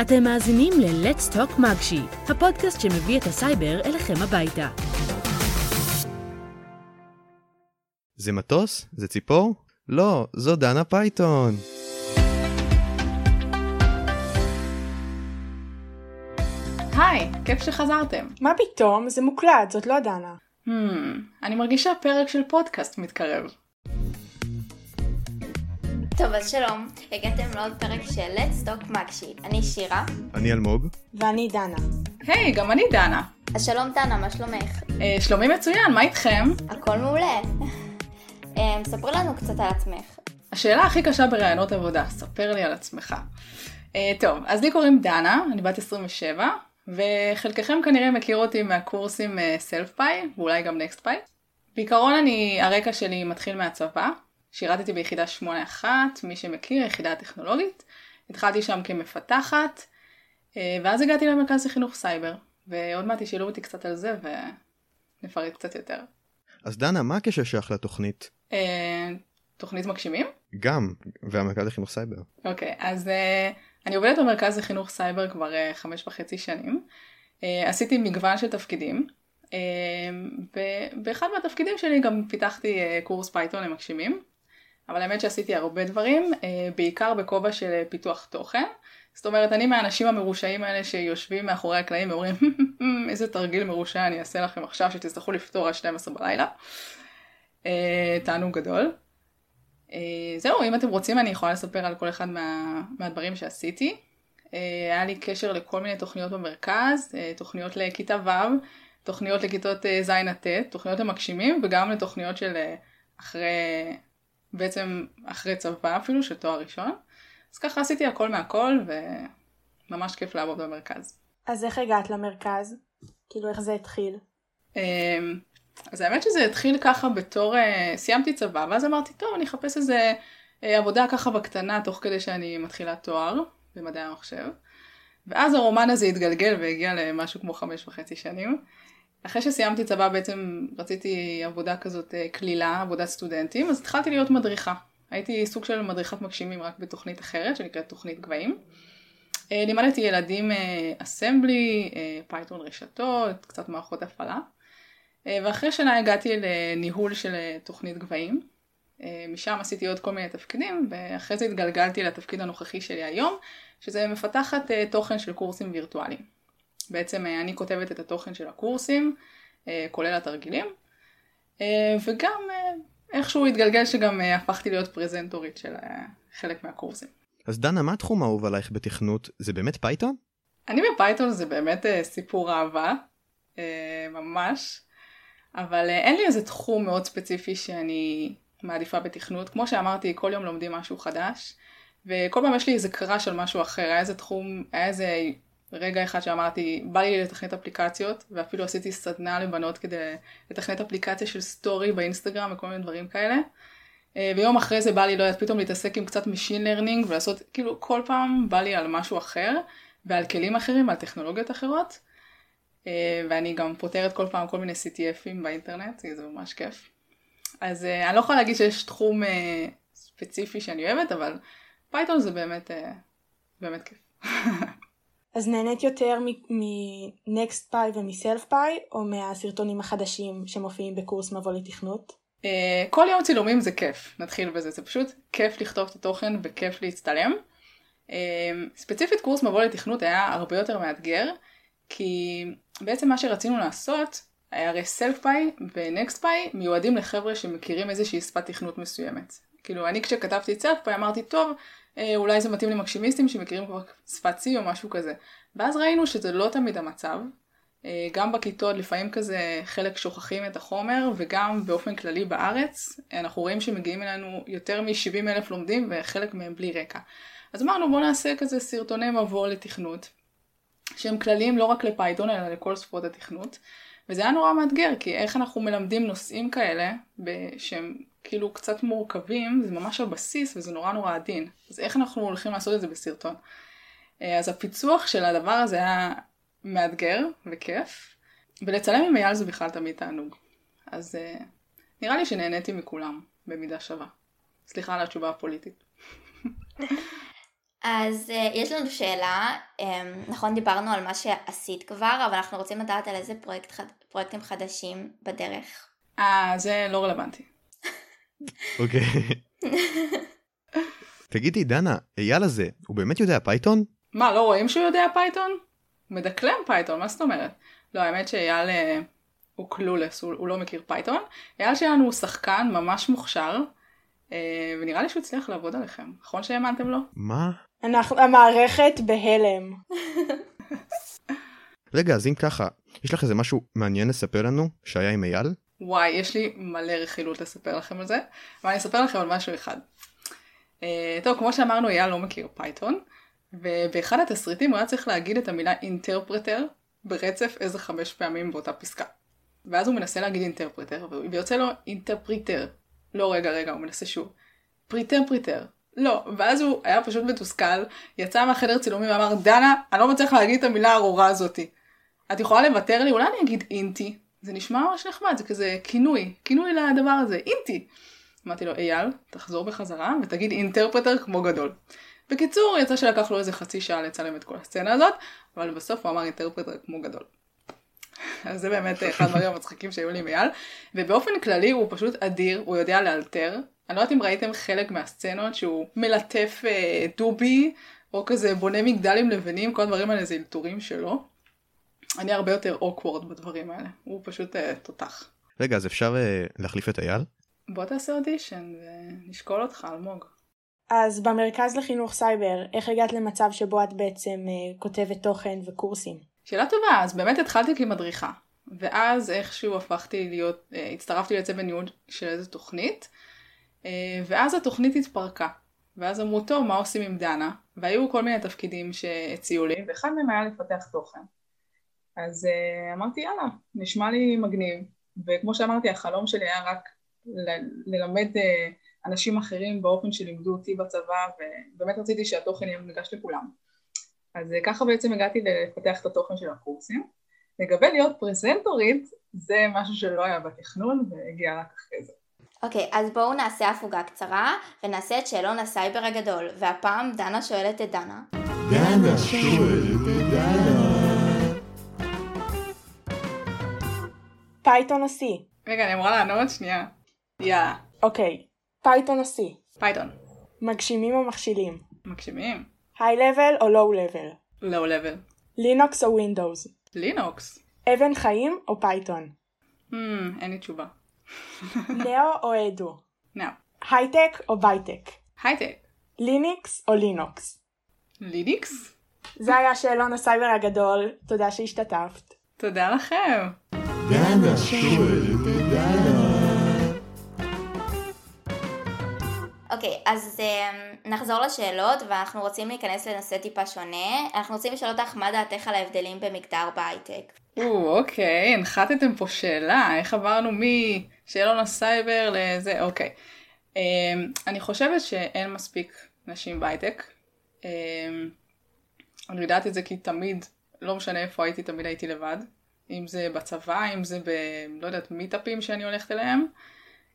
אתם מאזינים ל-Let's Talk מגשימים, הפודקאסט שמביא את הסייבר אליכם הביתה. זה מטוס? זה ציפור? לא, זו דנה Python. היי, כיף שחזרתם. מה פתאום? זה מוקלט, זאת לא דנה. Hmm, אני מרגישה פרק של פודקאסט מתקרב. טוב, אז שלום, הגעתם לעוד פרק של Let's Talk מגשי. אני שירה. אני אלמוג. ואני דנה. היי, גם אני דנה. אז שלום דנה, מה שלומך? אה, שלומי מצוין, מה איתכם? הכל מעולה. אה, ספרי לנו קצת על עצמך. השאלה הכי קשה בראיונות עבודה, ספר לי על עצמך. אה, טוב, אז לי קוראים דנה, אני בת 27, וחלקכם כנראה מכיר אותי מהקורסים סלף פאי, ואולי גם נקסט פאי. בעיקרון אני, הרקע שלי מתחיל מהצבא, שירתתי ביחידה 81, מי שמכיר, יחידה טכנולוגית. התחלתי שם כמפתחת, אה, ואז הגעתי למרכז לחינוך סייבר, ועוד מעט תשאלו אותי קצת על זה ונפרט קצת יותר. אז דנה, מה הקשר שלך לתוכנית? אה, תוכנית מגשימים? גם, והמרכז לחינוך סייבר. אוקיי, אז אה, אני עובדת במרכז לחינוך סייבר כבר חמש וחצי שנים. עשיתי מגוון של תפקידים. ובאחד מהתפקידים שלי גם פיתחתי קורס Python למגשימים, אבל האמת שעשיתי הרבה דברים, אה, בעיקר בכובע של פיתוח תוכן. זאת אומרת, אני מהאנשים המרושעים האלה שיושבים מאחורי הקלעים ואומרים, איזה תרגיל מרושע אני אעשה לכם עכשיו שתצטרכו לפתור עד 12 בלילה. אה, תענוג גדול. אה, זהו, אם אתם רוצים אני יכולה לספר על כל אחד מה, מהדברים שעשיתי. היה לי קשר לכל מיני תוכניות במרכז, תוכניות לכיתה ו', תוכניות לכיתות ז' עד ט', תוכניות למגשימים וגם לתוכניות של אחרי בעצם אחרי צבא אפילו, של תואר ראשון. אז ככה עשיתי הכל מהכל, וממש כיף לעבוד במרכז. אז איך הגעת למרכז? כאילו איך זה התחיל? אמ, אז האמת שזה התחיל ככה בתור, אה, סיימתי צבא, ואז אמרתי, טוב, אני אחפש איזה אה, עבודה ככה בקטנה, תוך כדי שאני מתחילה תואר במדעי המחשב. ואז הרומן הזה התגלגל והגיע למשהו כמו חמש וחצי שנים. אחרי שסיימתי צבא בעצם רציתי עבודה כזאת קלילה, אה, עבודת סטודנטים, אז התחלתי להיות מדריכה. הייתי סוג של מדריכת מגשימים רק בתוכנית אחרת שנקראת תוכנית גבהים. אה, לימדתי ילדים אסמבלי, פייתון רשתות, קצת מערכות הפעלה. אה, ואחרי שנה הגעתי לניהול של תוכנית גבהים. משם עשיתי עוד כל מיני תפקידים, ואחרי זה התגלגלתי לתפקיד הנוכחי שלי היום, שזה מפתחת תוכן של קורסים וירטואליים. בעצם אה, אני כותבת את התוכן של הקורסים, אה, כולל התרגילים, אה, וגם איכשהו התגלגל שגם הפכתי להיות פרזנטורית של חלק מהקורסים. אז דנה, מה התחום האהוב עלייך בתכנות? זה באמת פייתון? אני בפייתון זה באמת סיפור אהבה, ממש, אבל אין לי איזה תחום מאוד ספציפי שאני מעדיפה בתכנות. כמו שאמרתי, כל יום לומדים משהו חדש, וכל פעם יש לי איזה קראש על משהו אחר, היה איזה תחום, היה איזה רגע אחד שאמרתי, בא לי לתכנת אפליקציות, ואפילו עשיתי סדנה לבנות כדי לתכנת אפליקציה של סטורי באינסטגרם וכל מיני דברים כאלה. אה, ויום אחרי זה בא לי, לא יודעת, פתאום להתעסק עם קצת Machine Learning ולעשות, כאילו כל פעם בא לי על משהו אחר, ועל כלים אחרים, על טכנולוגיות אחרות. אה, ואני גם פותרת כל פעם כל מיני CTF ים באינטרנט, זה ממש כיף. אז אה, אני לא יכולה להגיד שיש תחום ספציפי שאני אוהבת, אבל פייתון זה באמת, באמת כיף. אז נהנית יותר מ-Nextpy ומ-Selfpy או מהסרטונים החדשים שמופיעים בקורס מבוא לתכנות? אה, כל יום צילומים זה כיף, נתחיל בזה, זה פשוט כיף לכתוב את התוכן וכיף להצטלם. Uh, ספציפית קורס מבוא לתכנות היה הרבה יותר מאתגר, כי בעצם מה שרצינו לעשות, הרי Selfpy ו-Nextpy מיועדים לחבר'ה שמכירים איזושהי שפת תכנות מסוימת. כאילו אני כשכתבתי את Selfpy אמרתי טוב, אה, אולי זה מתאים למגשימיסטים שמכירים כבר שפת C או משהו כזה. ואז ראינו שזה לא תמיד המצב. אה, גם בכיתות לפעמים כזה חלק שוכחים את החומר וגם באופן כללי בארץ אנחנו רואים שמגיעים אלינו יותר מ-70 אלף לומדים וחלק מהם בלי רקע. אז אמרנו בואו נעשה כזה סרטוני מבוא לתכנות שהם כלליים לא רק לפייתון אלא לכל שפות התכנות וזה היה נורא מאתגר כי איך אנחנו מלמדים נושאים כאלה שהם כאילו קצת מורכבים, זה ממש הבסיס וזה נורא נורא עדין. אז איך אנחנו הולכים לעשות את זה בסרטון? אה, אז הפיצוח של הדבר הזה היה מאתגר וכיף, ולצלם עם אייל זה בכלל תמיד תענוג. אז uh, נראה לי שנהניתי מכולם במידה שווה. סליחה על התשובה הפוליטית. אז אה, יש לנו שאלה, אממ, נכון דיברנו על מה שעשית כבר, אבל אנחנו רוצים לדעת על איזה פרויקט. פרויקטים חדשים בדרך. אה, זה לא רלוונטי. אוקיי. תגידי, דנה, אייל הזה, הוא באמת יודע פייתון? מה, לא רואים שהוא יודע פייתון? הוא מדקלם פייתון, מה זאת אומרת? לא, האמת שאייל אה, הוא clueless, הוא, הוא לא מכיר פייתון. אייל שלנו הוא שחקן ממש מוכשר, אה, ונראה לי שהוא הצליח לעבוד עליכם. נכון שהאמנתם לו? מה? אנחנו, המערכת בהלם. רגע, אז אם ככה, יש לך איזה משהו מעניין לספר לנו שהיה עם אייל? וואי, יש לי מלא רכילות לספר לכם על זה, אבל אני אספר לכם על משהו אחד. אה, טוב, כמו שאמרנו, אייל לא מכיר פייתון, ובאחד התסריטים הוא היה צריך להגיד את המילה interpreter ברצף איזה חמש פעמים באותה פסקה. ואז הוא מנסה להגיד interpreter, ויוצא לו אינטרפריטר. לא, רגע, רגע, הוא מנסה שוב. פריטר פריטר. לא, ואז הוא היה פשוט מתוסכל, יצא מהחדר צילומים ואמר, דנה, אני לא מצליח להגיד את המילה הארורה הזאתי. את יכולה לוותר לי? אולי אני אגיד אינטי. זה נשמע ממש נחמד, זה כזה כינוי, כינוי לדבר הזה, אינטי. אמרתי לו, אייל, תחזור בחזרה ותגיד interpreter כמו גדול. בקיצור, יצא שלקח לו איזה חצי שעה לצלם את כל הסצנה הזאת, אבל בסוף הוא אמר אינטרפרטר כמו גדול. אז זה באמת אחד הדברים המצחיקים שהיו לי עם אייל, ובאופן כללי הוא פשוט אדיר, הוא יודע לאלתר. אני לא יודעת אם ראיתם חלק מהסצנות שהוא מלטף אה, דובי, או כזה בונה מגדל עם לבנים, כל הדברים האלה זה אלתורים שלו. אני הרבה יותר אוקוורד בדברים האלה, הוא פשוט אה, תותח. רגע, אז אפשר אה, להחליף את אייל? בוא תעשה אודישן ונשקול אותך, אלמוג. אז במרכז לחינוך סייבר, איך הגעת למצב שבו את בעצם אה, כותבת תוכן וקורסים? שאלה טובה, אז באמת התחלתי כמדריכה, ואז איכשהו הפכתי להיות, אה, הצטרפתי לצוות ניהול של איזו תוכנית, אה, ואז התוכנית התפרקה. ואז אמרו, טוב, מה עושים עם דנה? והיו כל מיני תפקידים שהציעו לי, ואחד מהם היה לפתח תוכן. אז uh, אמרתי, יאללה, נשמע לי מגניב. וכמו שאמרתי, החלום שלי היה רק ל- ללמד אה, אנשים אחרים באופן שלימדו אותי בצבא, ובאמת רציתי שהתוכן יהיה מונגש לכולם. אז אה, ככה בעצם הגעתי לפתח את התוכן של הקורסים. לגבי להיות פרזנטורית, זה משהו שלא היה בתכנון והגיע רק אחרי זה. אוקיי, אוקיי, אז בואו נעשה הפוגה קצרה, ונעשה את שאלון הסייבר הגדול, והפעם דנה שואלת את דנה. דנה שואלת את דנה. פייתון או C? רגע, אני אמורה לענות שנייה. יאה. אוקיי, פייתון או C? פייתון. מגשימים או מכשילים? מגשימים. היי לבל או לואו לבל? לואו לבל. לינוקס או ווינדוס? לינוקס. אבן חיים או פייתון? Hmm, אין לי תשובה. לאו או אדו? נאו. הייטק או בייטק? הייטק. ליניקס או לינוקס? ליניקס? זה היה שאלון הסייבר הגדול, תודה שהשתתפת. תודה לכם. דנה שואלת את דנה. אוקיי, אז אממ, נחזור לשאלות, ואנחנו רוצים להיכנס לנושא טיפה שונה. אנחנו רוצים לשאול אותך מה דעתך על ההבדלים במגדר בהייטק. או, אוקיי, הנחתתם פה שאלה, איך עברנו משאלון הסייבר לזה, אוקיי. אממ, אני חושבת שאין מספיק נשים בהייטק. Um, אני יודעת את זה כי תמיד, לא משנה איפה הייתי, תמיד הייתי לבד. אם זה בצבא, אם זה ב... לא יודעת, מיטאפים שאני הולכת אליהם,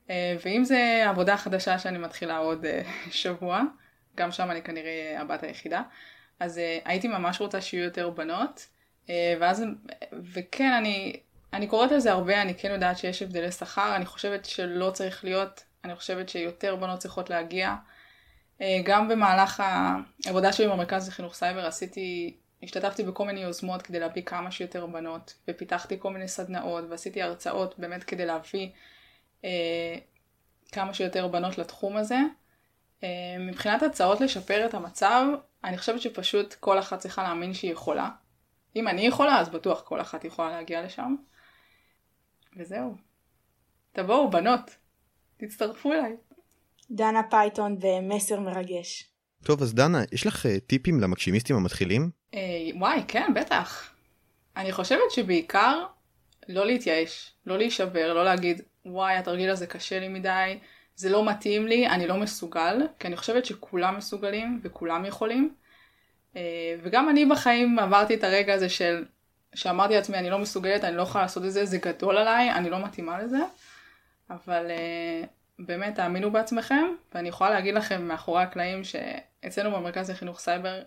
אה, ואם זה עבודה חדשה שאני מתחילה עוד אה, שבוע, גם שם אני כנראה הבת היחידה, אז אה, הייתי ממש רוצה שיהיו יותר בנות, ואז, וכן, אני, אני קוראת על זה הרבה, אני כן יודעת שיש הבדלי שכר, אני חושבת שלא צריך להיות, אני חושבת שיותר בנות צריכות להגיע. גם במהלך העבודה שלי במרכז לחינוך סייבר עשיתי השתתפתי בכל מיני יוזמות כדי להביא כמה שיותר בנות, ופיתחתי כל מיני סדנאות, ועשיתי הרצאות באמת כדי להביא אה, כמה שיותר בנות לתחום הזה. אה, מבחינת הצעות לשפר את המצב, אני חושבת שפשוט כל אחת צריכה להאמין שהיא יכולה. אם אני יכולה, אז בטוח כל אחת יכולה להגיע לשם. וזהו. תבואו, בנות. תצטרפו אליי. דנה פייתון ומסר מרגש. טוב, אז דנה, יש לך אה, טיפים למגשימיסטים המתחילים? אה, וואי, כן, בטח. אני חושבת שבעיקר לא להתייאש, לא להישבר, לא להגיד, וואי, התרגיל הזה קשה לי מדי, זה לא מתאים לי, אני לא מסוגל, כי אני חושבת שכולם מסוגלים וכולם יכולים. אה, וגם אני בחיים עברתי את הרגע הזה של, שאמרתי לעצמי, אני לא מסוגלת, אני לא יכולה לעשות את זה, זה גדול עליי, אני לא מתאימה לזה. אבל, אה, באמת תאמינו בעצמכם, ואני יכולה להגיד לכם מאחורי הקלעים שאצלנו במרכז לחינוך סייבר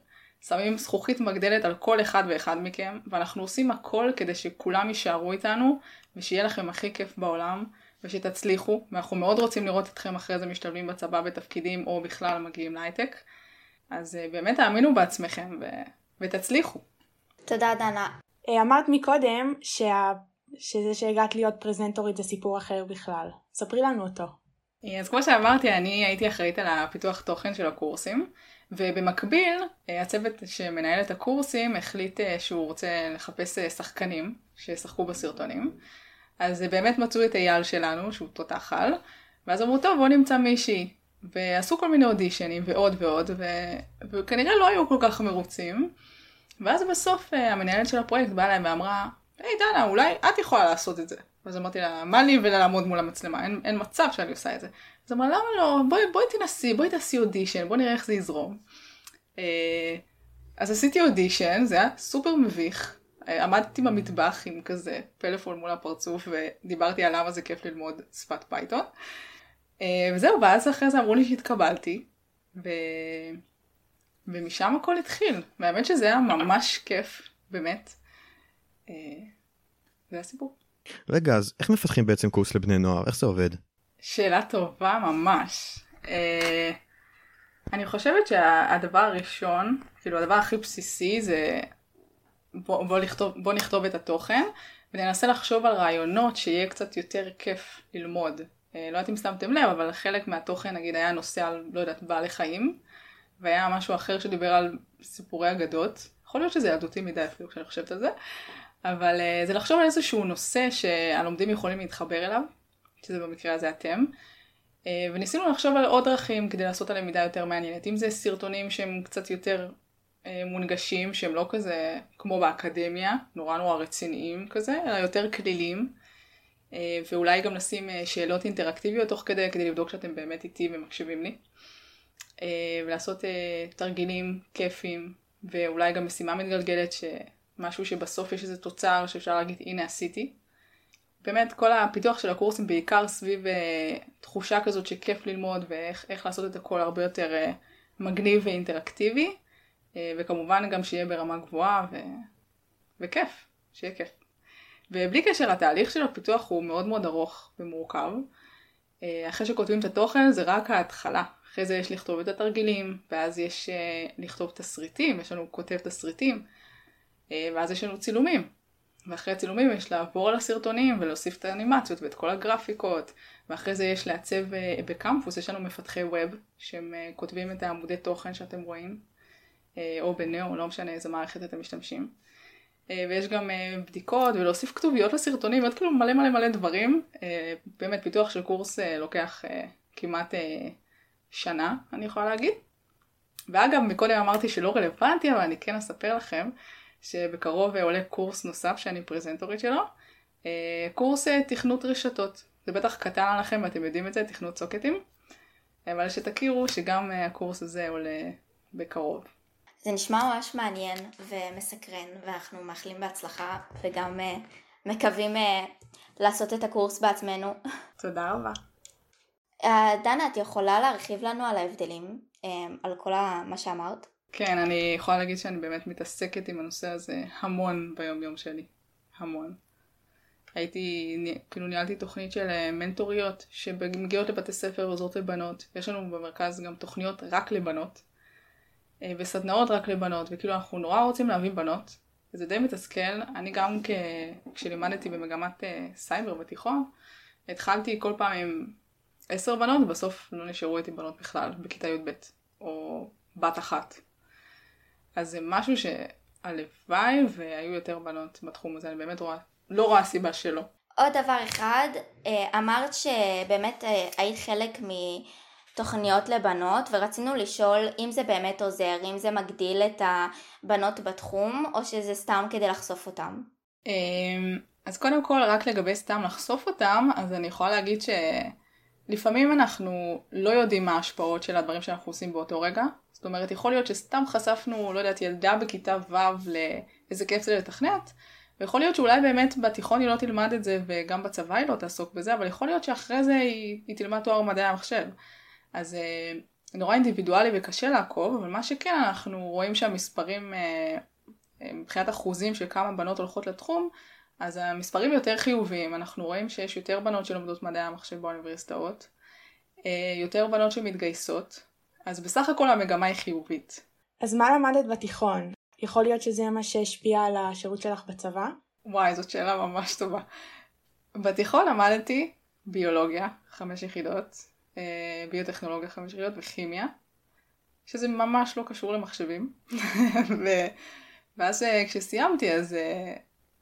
שמים זכוכית מגדלת על כל אחד ואחד מכם, ואנחנו עושים הכל כדי שכולם יישארו איתנו, ושיהיה לכם הכי כיף בעולם, ושתצליחו, ואנחנו מאוד רוצים לראות אתכם אחרי זה משתלבים בצבא בתפקידים, או בכלל מגיעים להייטק. אז אה, באמת תאמינו בעצמכם ו... ותצליחו. תודה דנה. אה, אמרת מקודם שה... שזה שהגעת להיות פרזנטורית זה סיפור אחר בכלל. ספרי לנו אותו. אז כמו שאמרתי, אני הייתי אחראית על הפיתוח תוכן של הקורסים, ובמקביל, אה, הצוות שמנהל את הקורסים החליט שהוא רוצה לחפש שחקנים שישחקו בסרטונים. אז באמת מצאו את אייל שלנו, שהוא תותח על, ואז אמרו, טוב, בואו נמצא מישהי. ועשו כל מיני אודישנים ועוד ועוד, ו... וכנראה לא היו כל כך מרוצים. ואז בסוף אה, המנהלת של הפרויקט באה אליי ואמרה, היי דנה, אולי את יכולה לעשות את זה. אז אמרתי לה, מה לי ולעמוד מול המצלמה, אין, אין מצב שאני עושה את זה. אז אמרה, למה לא, בואי, בואי תנסי, בואי תעשי אודישן, בואי נראה איך זה יזרום. אה, אז עשיתי אודישן, זה היה סופר מביך. אה, עמדתי במטבח עם כזה פלאפון מול הפרצוף ודיברתי על למה זה כיף ללמוד שפת פייתון. וזהו, ואז אחרי זה אמרו לי שהתקבלתי. ו... ומשם הכל התחיל. והאמת שזה היה ממש כיף, באמת. אה, זה הסיפור. רגע, אז איך מפתחים בעצם קורס לבני נוער? איך זה עובד? שאלה טובה ממש. אה, אני חושבת שהדבר הראשון, כאילו הדבר הכי בסיסי זה בוא, בוא, לכתוב, בוא נכתוב את התוכן וננסה לחשוב על רעיונות שיהיה קצת יותר כיף ללמוד. אה, לא יודעת אם שמתם לב, אבל חלק מהתוכן נגיד היה נושא על, לא יודעת, בעלי חיים. והיה משהו אחר שדיבר על סיפורי אגדות. יכול להיות שזה ילדותי מדי אפילו כשאני חושבת על זה, אבל uh, זה לחשוב על איזשהו נושא שהלומדים יכולים להתחבר אליו, שזה במקרה הזה אתם. Uh, וניסינו לחשוב על עוד דרכים כדי לעשות הלמידה יותר מעניינת. אם זה סרטונים שהם קצת יותר uh, מונגשים, שהם לא כזה כמו באקדמיה, נורא נורא רציניים כזה, אלא יותר כלילים. Uh, ואולי גם לשים uh, שאלות אינטראקטיביות תוך כדי, כדי לבדוק שאתם באמת איתי ומקשיבים לי. אה, ולעשות אה, תרגילים כיפים, ואולי גם משימה מתגלגלת, שמשהו שבסוף יש איזה תוצר שאפשר להגיד הנה עשיתי. באמת כל הפיתוח של הקורסים בעיקר סביב אה, תחושה כזאת שכיף ללמוד ואיך לעשות את הכל הרבה יותר מגניב ואינטראקטיבי, וכמובן גם שיהיה ברמה גבוהה ו... וכיף, שיהיה כיף. ובלי קשר התהליך של הפיתוח הוא מאוד מאוד ארוך ומורכב. אחרי שכותבים את התוכן זה רק ההתחלה, אחרי זה יש לכתוב את התרגילים, ואז יש uh, לכתוב תסריטים, יש לנו כותב תסריטים, ואז יש לנו צילומים. ואחרי הצילומים יש לעבור על הסרטונים ולהוסיף את האנימציות ואת כל הגרפיקות, ואחרי זה יש לעצב uh, בקמפוס, יש לנו מפתחי ווב, שהם uh, כותבים את העמודי תוכן שאתם רואים, או בנאו, לא משנה איזה מערכת אתם משתמשים. ויש גם בדיקות ולהוסיף כתוביות לסרטונים, עוד כאילו מלא מלא מלא דברים. באמת פיתוח של קורס לוקח כמעט שנה, אני יכולה להגיד. ואגב, מקודם אמרתי שלא רלוונטי, אבל אני כן אספר לכם שבקרוב עולה קורס נוסף שאני פרזנטורית שלו, אה, קורס אה, תכנות רשתות. זה בטח קטן עליכם ואתם יודעים את זה, תכנות סוקטים, אבל שתכירו שגם אה, הקורס הזה עולה בקרוב. זה נשמע ממש מעניין ומסקרן, ואנחנו מאחלים בהצלחה, וגם מקווים לעשות את הקורס בעצמנו. תודה רבה. אה, דנה, את יכולה להרחיב לנו על ההבדלים, אה, על כל מה שאמרת? כן, אני יכולה להגיד שאני באמת מתעסקת עם הנושא הזה המון ביום יום שלי. המון. הייתי, כאילו ניהלתי תוכנית של אה, מנטוריות שמגיעות לבתי ספר ועוזרות לבנות. יש לנו במרכז גם תוכניות רק לבנות. וסדנאות רק לבנות, וכאילו אנחנו נורא רוצים להביא בנות. וזה די מתסכל. אני גם כ... כשלימדתי במגמת סייבר בתיכון, התחלתי כל פעם עם עשר בנות, ובסוף לא נשארו איתי בנות בכלל, בכיתה י"ב, או בת אחת. אז זה משהו שהלוואי והיו יותר בנות בתחום הזה, אני באמת רואה, לא רואה סיבה שלא. עוד דבר אחד, אה, אמרת שבאמת אה, היית חלק מתוכניות לבנות, ורצינו לשאול אם זה באמת עוזר, אם זה מגדיל את הבנות בתחום, או שזה סתם כדי לחשוף אותם. אמ, אז קודם כל, רק לגבי סתם לחשוף אותם, אז אני יכולה להגיד ש... לפעמים אנחנו לא יודעים מה ההשפעות של הדברים שאנחנו עושים באותו רגע. זאת אומרת, יכול להיות שסתם חשפנו, לא יודעת, ילדה בכיתה ו' לאיזה כיף זה לתכנת, ויכול להיות שאולי באמת בתיכון היא לא תלמד את זה וגם בצבא היא לא תעסוק בזה, אבל יכול להיות שאחרי זה היא, היא תלמד תואר מדעי המחשב. אז אה, נורא אינדיבידואלי וקשה לעקוב, אבל מה שכן אנחנו רואים שהמספרים אה, אה, מבחינת אחוזים של כמה בנות הולכות לתחום, אז המספרים יותר חיוביים, אנחנו רואים שיש יותר בנות שלומדות מדעי המחשב באוניברסיטאות, אה, יותר בנות שמתגייסות, אז בסך הכל המגמה היא חיובית. אז מה למדת בתיכון? יכול להיות שזה מה שהשפיע על השירות שלך בצבא? וואי, זאת שאלה ממש טובה. בתיכון למדתי ביולוגיה, חמש יחידות, אה, ביוטכנולוגיה חמש יחידות וכימיה, שזה ממש לא קשור למחשבים. ו... ואז אה, כשסיימתי אז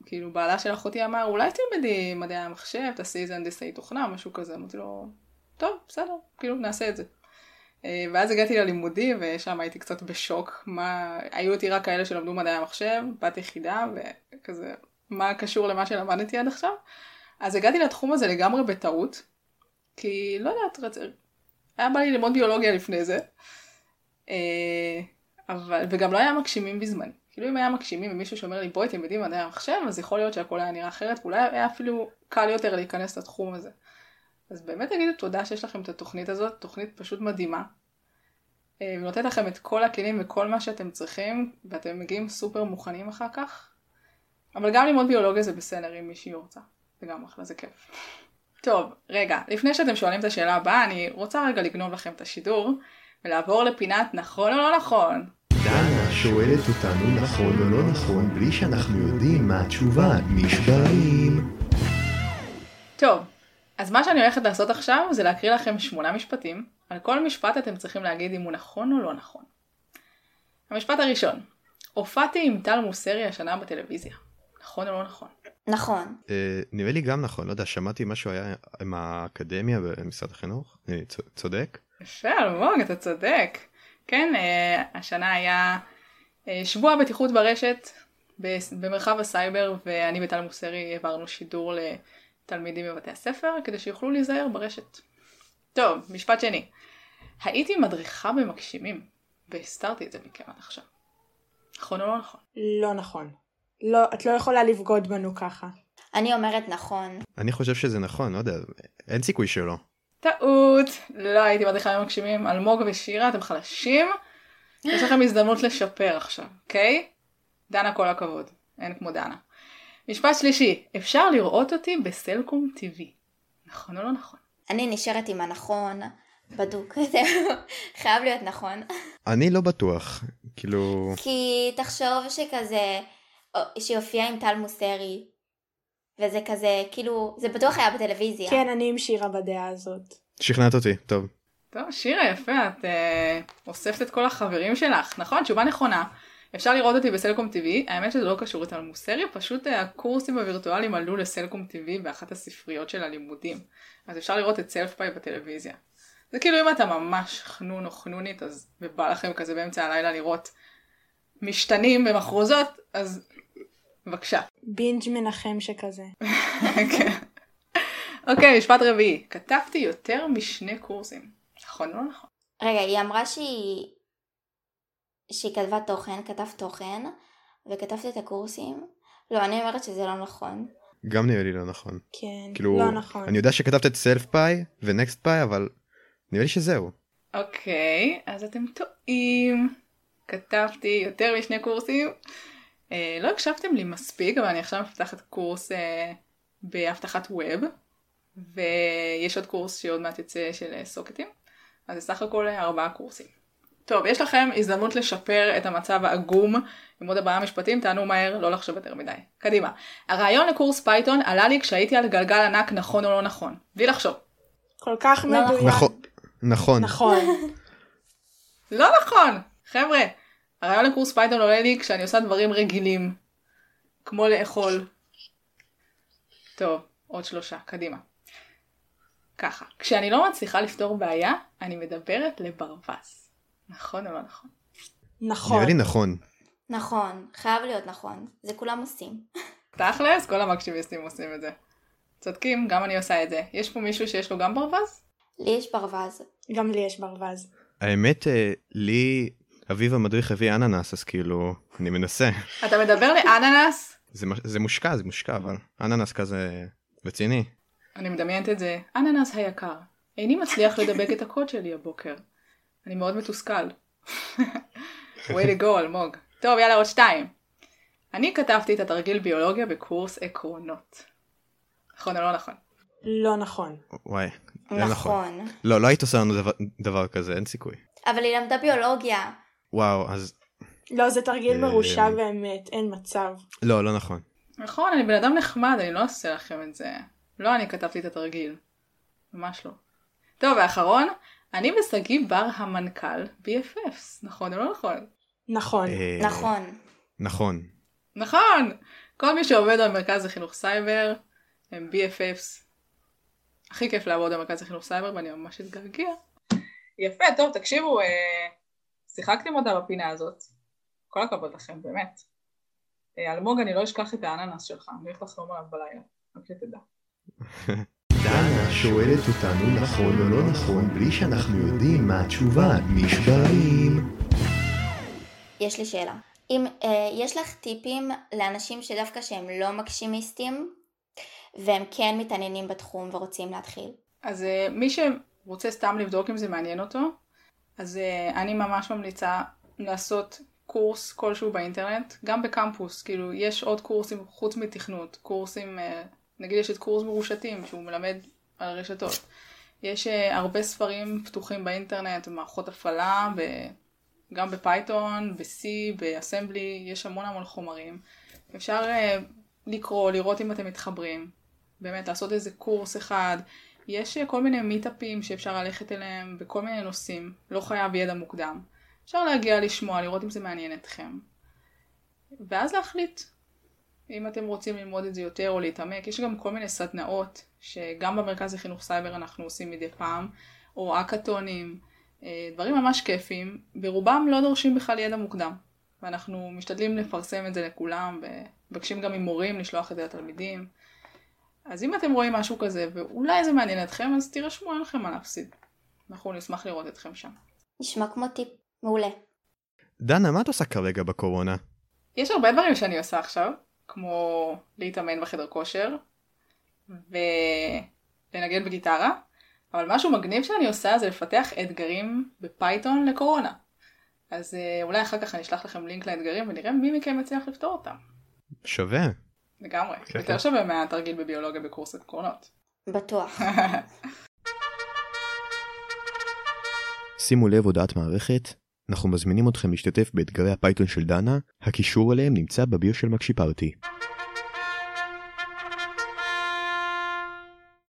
כאילו בעלה של אחותי אמר אולי תלמדי מדעי המחשב, תעשי איזה הנדסאי תוכנה, משהו כזה. אמרתי לו, טוב, בסדר, כאילו נעשה את זה. ואז הגעתי ללימודים ושם הייתי קצת בשוק, מה, היו אותי רק כאלה שלמדו מדעי המחשב, בת יחידה וכזה, מה קשור למה שלמדתי עד עכשיו. אז הגעתי לתחום הזה לגמרי בטעות, כי לא יודעת, רצ... היה בא לי ללמוד ביולוגיה לפני זה, אה, אבל, וגם לא היה מגשימים בזמן. כאילו אם היה מגשימים ומישהו שאומר לי בואי תלמדי מדעי המחשב, אז יכול להיות שהכל היה נראה אחרת, ואולי היה אפילו קל יותר להיכנס לתחום הזה. אז באמת תגידו תודה שיש לכם את התוכנית הזאת, תוכנית פשוט מדהימה. אה, ונותנת לכם את כל הכלים וכל מה שאתם צריכים, ואתם מגיעים סופר מוכנים אחר כך. אבל גם ללמוד ביולוגיה זה בסדר אם מישהי רוצה. זה גם אחלה, זה כיף. טוב, רגע, לפני שאתם שואלים את השאלה הבאה, אני רוצה רגע לגנוב לכם את השידור, ולעבור לפינת נכון או לא נכון. שואלת אותנו נכון או לא נכון, בלי שאנחנו יודעים מה התשובה, נשברים. טוב, אז מה שאני הולכת לעשות עכשיו זה להקריא לכם שמונה משפטים, על כל משפט אתם צריכים להגיד אם הוא נכון או לא נכון. המשפט הראשון, הופעתי עם טל מוסרי השנה בטלוויזיה. נכון או לא נכון? נכון. אה, נראה לי גם נכון, לא יודע, שמעתי משהו היה עם האקדמיה במשרד החינוך, אני צ- צודק? יפה, אלמוג, אתה צודק. כן, אה, השנה היה אה, שבוע בטיחות ברשת במרחב הסייבר, ואני וטל מוסרי העברנו שידור לתלמידים בבתי הספר, כדי שיוכלו להיזהר ברשת. טוב, משפט שני. הייתי מדריכה במגשימים, והסתרתי את זה מכם עד עכשיו. נכון או לא נכון? לא נכון. לא, את לא יכולה לבגוד בנו ככה. אני אומרת נכון. אני חושב שזה נכון, לא יודע, אין סיכוי שלא. טעות, לא הייתי מדריכה במגשימים, אלמוג ושירה, אתם חלשים, יש לכם הזדמנות לשפר עכשיו, אוקיי? דנה כל הכבוד, אין כמו דנה. משפט שלישי, אפשר לראות אותי בסלקום TV. נכון או לא נכון? אני נשארת עם הנכון, בדוק, זהו, חייב להיות נכון. אני לא בטוח, כאילו, כי תחשוב שכזה, שהיא הופיעה עם טל מוסרי, וזה כזה, כאילו, זה בטוח היה בטלוויזיה. כן, אני עם שירה בדעה הזאת. שכנעת אותי, טוב. טוב, שירה, יפה, את אה, אוספת את כל החברים שלך. נכון, תשובה נכונה. אפשר לראות אותי בסלקום TV, האמת שזה לא קשור איתנו מוסרי, פשוט אה, הקורסים הווירטואליים עלו לסלקום TV באחת הספריות של הלימודים. אז אפשר לראות את סלף פאי בטלוויזיה. זה כאילו אם אתה ממש חנון או חנונית, אז ובא לכם כזה באמצע הלילה לראות משתנים במחרוזות, אז בבקשה. בינג' מנחם שכזה. כן. אוקיי, משפט רביעי. כתבתי יותר משני קורסים. נכון או לא נכון? רגע, היא אמרה שהיא... שהיא כתבה תוכן, כתב תוכן, וכתבתי את הקורסים. לא, אני אומרת שזה לא נכון. גם נראה לי לא נכון. כן, כאילו, לא נכון. אני יודע שכתבת את סלף פאי ונקסט פאי, אבל נראה לי שזהו. אוקיי, אז אתם טועים. כתבתי יותר משני קורסים. אה, לא הקשבתם לי מספיק, אבל אני עכשיו מפתחת קורס אה, באבטחת web, ויש עוד קורס שעוד מעט יצא של אה, סוקטים, אז זה סך הכל ארבעה קורסים. טוב, יש לכם הזדמנות לשפר את המצב העגום עם עוד ארבעה משפטים, תענו מהר, לא לחשוב יותר מדי. קדימה. הרעיון לקורס פייתון עלה לי כשהייתי על גלגל ענק נכון או לא נכון. בלי לחשוב. כל כך לא מדויק. נכון, נכון. נכון. לא נכון! חבר'ה, הרעיון לקורס Python עולה לי כשאני עושה דברים רגילים. כמו לאכול. טוב, עוד שלושה, קדימה. ככה, כשאני לא מצליחה לפתור בעיה, אני מדברת לברווז. נכון או לא נכון? נכון. נראה לי נכון. נכון, חייב להיות נכון. זה כולם עושים. תכלס, כל המגשימיסטים עושים את זה. צודקים, גם אני עושה את זה. יש פה מישהו שיש לו גם ברווז? לי יש ברווז. גם לי יש ברווז. האמת, אה, לי אביב המדריך הביא אננס, אז כאילו, אני מנסה. אתה מדבר לאננס? זה, זה מושקע, זה מושקע, אבל אננס כזה רציני. אני מדמיינת את זה, אננס היקר, איני מצליח לדבק את הקוד שלי הבוקר. אני מאוד מתוסכל. way to go אלמוג. טוב יאללה עוד שתיים. אני כתבתי את התרגיל ביולוגיה בקורס עקרונות. נכון או לא נכון? לא נכון. וואי, לא נכון. נכון. לא, לא היית עושה לנו דבר, דבר כזה, אין סיכוי. אבל היא למדה ביולוגיה. וואו, אז לא, זה תרגיל אה, מרושע באמת, אין מצב. לא, לא נכון. נכון, אני בן אדם נחמד, אני לא אעשה לכם את זה. לא אני כתבתי את התרגיל. ממש לא. טוב, ואחרון, אני ושגיא בר המנכ"ל BFFs, נכון או לא נכון? נכון. אה, נכון. נכון. נכון! כל מי שעובד במרכז לחינוך סייבר הם BFFs. הכי כיף לעבוד במרכז לחינוך סייבר ואני ממש אתגעגע. יפה, טוב, תקשיבו, אה, שיחקתם אותה בפינה הזאת. כל הכבוד לכם, באמת. אה, אלמוג, אני לא אשכח את האננס שלך, אני הולך לחלום עליו בלילה, רק שתדע. שואלת אותנו נכון או לא נכון בלי שאנחנו יודעים מה התשובה. נשברים. יש לי שאלה. אם אה, יש לך טיפים לאנשים שדווקא שהם לא מגשימיסטים והם כן מתעניינים בתחום ורוצים להתחיל? אז אה, מי שרוצה סתם לבדוק אם זה מעניין אותו, אז אה, אני ממש ממליצה לעשות קורס כלשהו באינטרנט, גם בקמפוס, כאילו יש עוד קורסים חוץ מתכנות, קורסים, נגיד יש את קורס מרושתים שהוא מלמד על רשתות. יש אה, הרבה ספרים פתוחים באינטרנט, מערכות הפעלה, ב- גם ב Python, ב-C, ב Assembly, יש המון המון חומרים. אפשר אה, לקרוא, לראות אם אתם מתחברים, באמת לעשות איזה קורס אחד. יש אה, כל מיני מיטאפים שאפשר ללכת אליהם בכל מיני נושאים, לא חייב ידע מוקדם. אפשר להגיע לשמוע, לראות אם זה מעניין אתכם. ואז להחליט אם אתם רוצים ללמוד את זה יותר או להתעמק. יש גם כל מיני סדנאות שגם במרכז לחינוך סייבר אנחנו עושים מדי פעם, או אקאטונים, אה, דברים ממש כיפים, ברובם לא דורשים בכלל ידע מוקדם. ואנחנו משתדלים לפרסם את זה לכולם, ומבקשים גם ממורים לשלוח את זה לתלמידים. אז אם אתם רואים משהו כזה, ואולי זה מעניין אתכם, אז תירשמו, אין לכם מה להפסיד. אנחנו נשמח לראות אתכם שם. נשמע כמו טיפ מעולה. דנה, מה את עושה כרגע בקורונה? יש הרבה דברים שאני עושה עכשיו, כמו להתאמן בחדר כושר, ולנגן בגיטרה, אבל משהו מגניב שאני עושה זה לפתח אתגרים בפייתון לקורונה. אז אה, אולי אחר כך אני אשלח לכם לינק לאתגרים ונראה מי מכם יצליח לפתור אותם. שווה. לגמרי. כן, יותר כן. שווה מהתרגיל בביולוגיה בקורס עקרונות. בטוח. שימו לב הודעת מערכת, אנחנו מזמינים אתכם להשתתף באתגרי ה Python של דנה, הקישור אליהם נמצא ב bio של מגשיפארטי.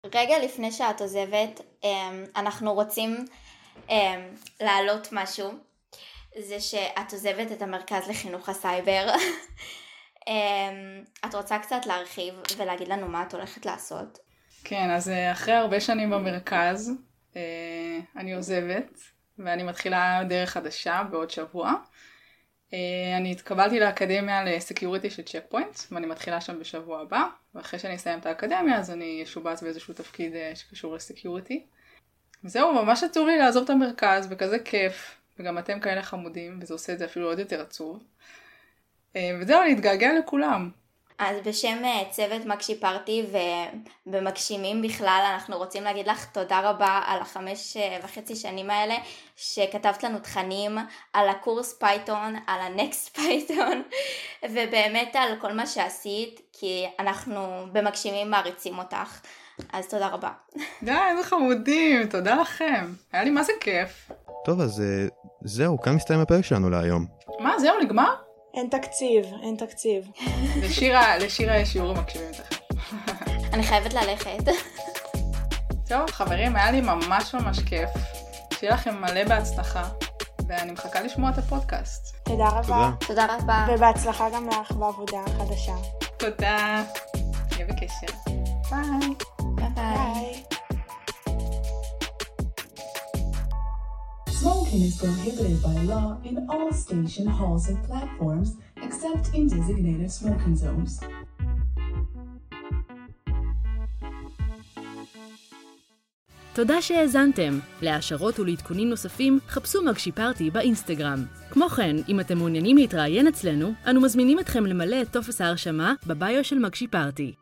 רגע לפני שאת עוזבת, אמ, אנחנו רוצים אמ, להעלות משהו. זה שאת עוזבת את המרכז לחינוך הסייבר. אמ, את רוצה קצת להרחיב ולהגיד לנו מה את הולכת לעשות? כן, אז אה, אחרי הרבה שנים במרכז, אה, אני עוזבת, ואני מתחילה דרך חדשה בעוד שבוע. אה, אני התקבלתי לאקדמיה ל security של Check Point, ואני מתחילה שם בשבוע הבא, ואחרי שאני אסיים את האקדמיה אז אני אשובץ באיזשהו תפקיד אה, שקשור ל security. וזהו, ממש עצוב לי לעזוב את המרכז, וכזה כיף, וגם אתם כאלה חמודים, וזה עושה את זה אפילו עוד יותר עצוב. אה, וזהו, אני אתגעגע לכולם. אז בשם אה, צוות מגשיפארטי ובמגשימים בכלל אנחנו רוצים להגיד לך תודה רבה על החמש אה, וחצי שנים האלה שכתבת לנו תכנים על הקורס Python, על ה Next Python ובאמת על כל מה שעשית כי אנחנו במגשימים מעריצים אותך אז תודה רבה. די, איזה חמודים, תודה לכם. היה לי מה זה כיף. טוב, אז אה, זהו, כאן מסתיים הפרק שלנו להיום. מה, זהו, נגמר? אין תקציב, אין תקציב. לשירה, לשירה יש שיעורים מקשיבים תכף. אני חייבת ללכת. טוב, חברים, היה לי ממש ממש כיף. שיהיה לכם מלא בהצלחה, ואני מחכה לשמוע את הפודקאסט. תודה רבה. תודה. תודה רבה. ובהצלחה גם לך בעבודה החדשה. תודה. נהיה בקשר. ביי. ביי Smoking is prohibited by law in all station halls and platforms except in designated smoking zones. תודה שהאזנתם. להעשרות ולעדכונים נוספים, חפשו מגשי פארטי באינסטגרם. כמו כן, אם אתם מעוניינים להתראיין אצלנו, אנו מזמינים אתכם למלא את טופס ההרשמה בביו של מגשי פארטי.